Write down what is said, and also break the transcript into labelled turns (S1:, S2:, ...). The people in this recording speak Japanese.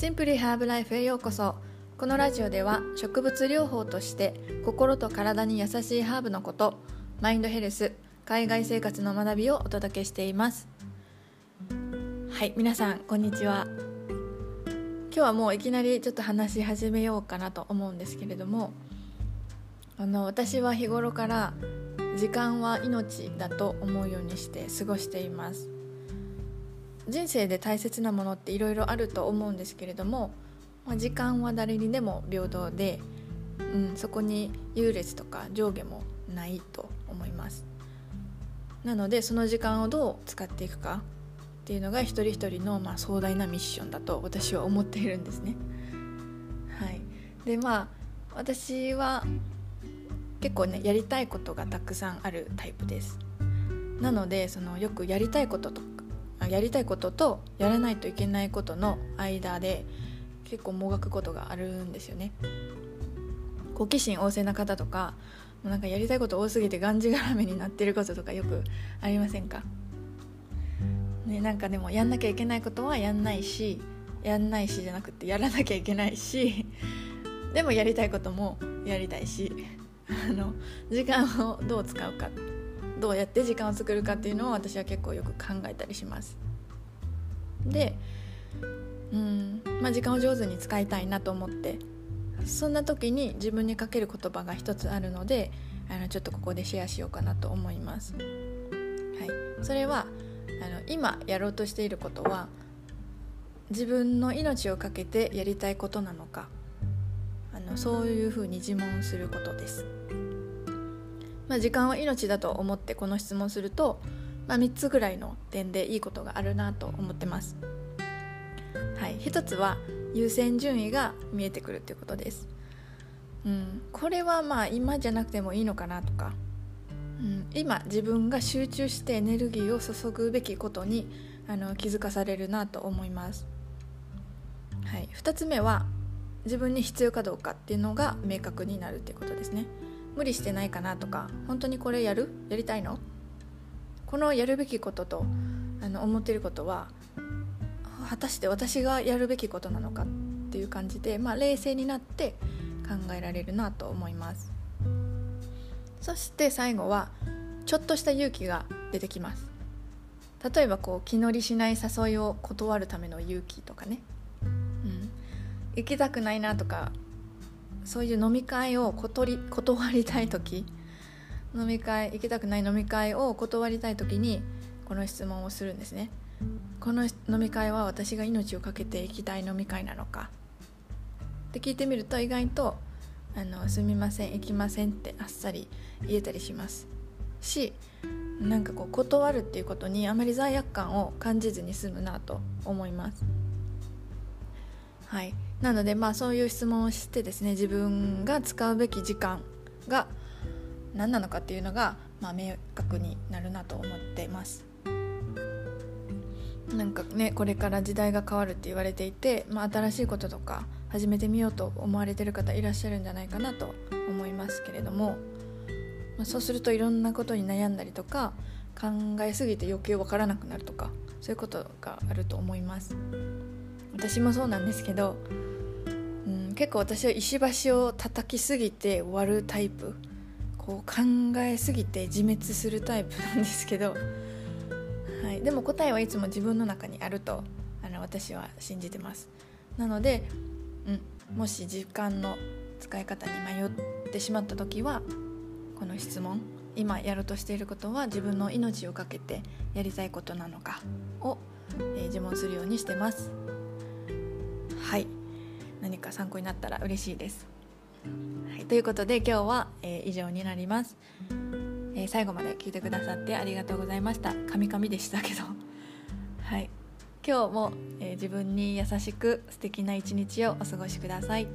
S1: シンプルハーブライフへようこそ。このラジオでは植物療法として心と体に優しいハーブのことマインドヘルス海外生活の学びをお届けしています。はい皆さんこんにちは。今日はもういきなりちょっと話し始めようかなと思うんですけれどもあの私は日頃から時間は命だと思うようにして過ごしています。人生で大切なものっていろいろあると思うんですけれども、まあ、時間は誰にでも平等で、うん、そこに優劣とか上下もないと思います。なのでその時間をどう使っていくかっていうのが一人一人のまあ壮大なミッションだと私は思っているんですね。はい。でまあ私は結構ねやりたいことがたくさんあるタイプです。なのでそのよくやりたいこととやりたいこととやらないといけないことの間で結構もがくことがあるんですよね。好奇心旺盛な方とかなんかやりたいこと多すぎてがんじがらめになってることとかよくありませんか？ねなんかでもやんなきゃいけないことはやんないしやんないしじゃなくてやらなきゃいけないしでもやりたいこともやりたいしあの時間をどう使うか。どうやって時間を作るかっていうのを私は結構よく考えたりします。でうんまあ時間を上手に使いたいなと思ってそんな時に自分にかける言葉が一つあるのであのちょっとここでシェアしようかなと思います、はい、それはあの今やろうとしていることは自分の命を懸けてやりたいことなのかあのそういうふうに自問することです。まあ、時間は命だと思ってこの質問すると、まあ、3つぐらいの点でいいことがあるなと思ってます。はい、1つは優先順位が見えてくるっていうことです。うん、これはまあ今じゃなくてもいいのかなとか、うん、今自分が集中してエネルギーを注ぐべきことにあの気づかされるなと思います。はい、2つ目は自分に必要かどうかっていうのが明確になるっていうことですね。無理してないかなとか本当にこれやる？やりたいの？このやるべきこととあの思ってることは果たして私がやるべきことなのかっていう感じで、まあ、冷静になって考えられるなと思います。そして最後はちょっとした勇気が出てきます。例えばこう気乗りしない誘いを断るための勇気とかね、うん、行きたくないなとかそういう飲み会を断りたい時飲み会行きたくない飲み会を断りたい時にこの質問をするんですね。この飲み会は私が命を懸けて行きたい飲み会なのか。って聞いてみると意外とあの「すみません行きません」ってあっさり言えたりします。しなんかこう断るっていうことにあまり罪悪感を感じずに済むなと思います。はい。なのでまあそういう質問をしてですね自分が使うべき時間が何なのかっていうのが、まあ、明確になるなと思ってます。なんかねこれから時代が変わるって言われていて、まあ、新しいこととか始めてみようと思われてる方いらっしゃるんじゃないかなと思いますけれども、まあ、そうするといろんなことに悩んだりとか考えすぎて余計分からなくなるとかそういうことがあると思います。私もそうなんですけど結構私は石橋を叩きすぎて終わるタイプ。こう考えすぎて自滅するタイプなんですけど、はい、でも答えはいつも自分の中にあるとあの私は信じてます。なので、うん、もし時間の使い方に迷ってしまった時はこの質問今やろうとしていることは自分の命を懸けてやりたいことなのかを、えー、自問するようにしてます。はい。何か参考になったら嬉しいです。はい、ということで今日は、えー、以上になります、えー、最後まで聞いてくださってありがとうございました。カミカミでしたけど はい、今日も、えー、自分に優しく素敵な一日をお過ごしください。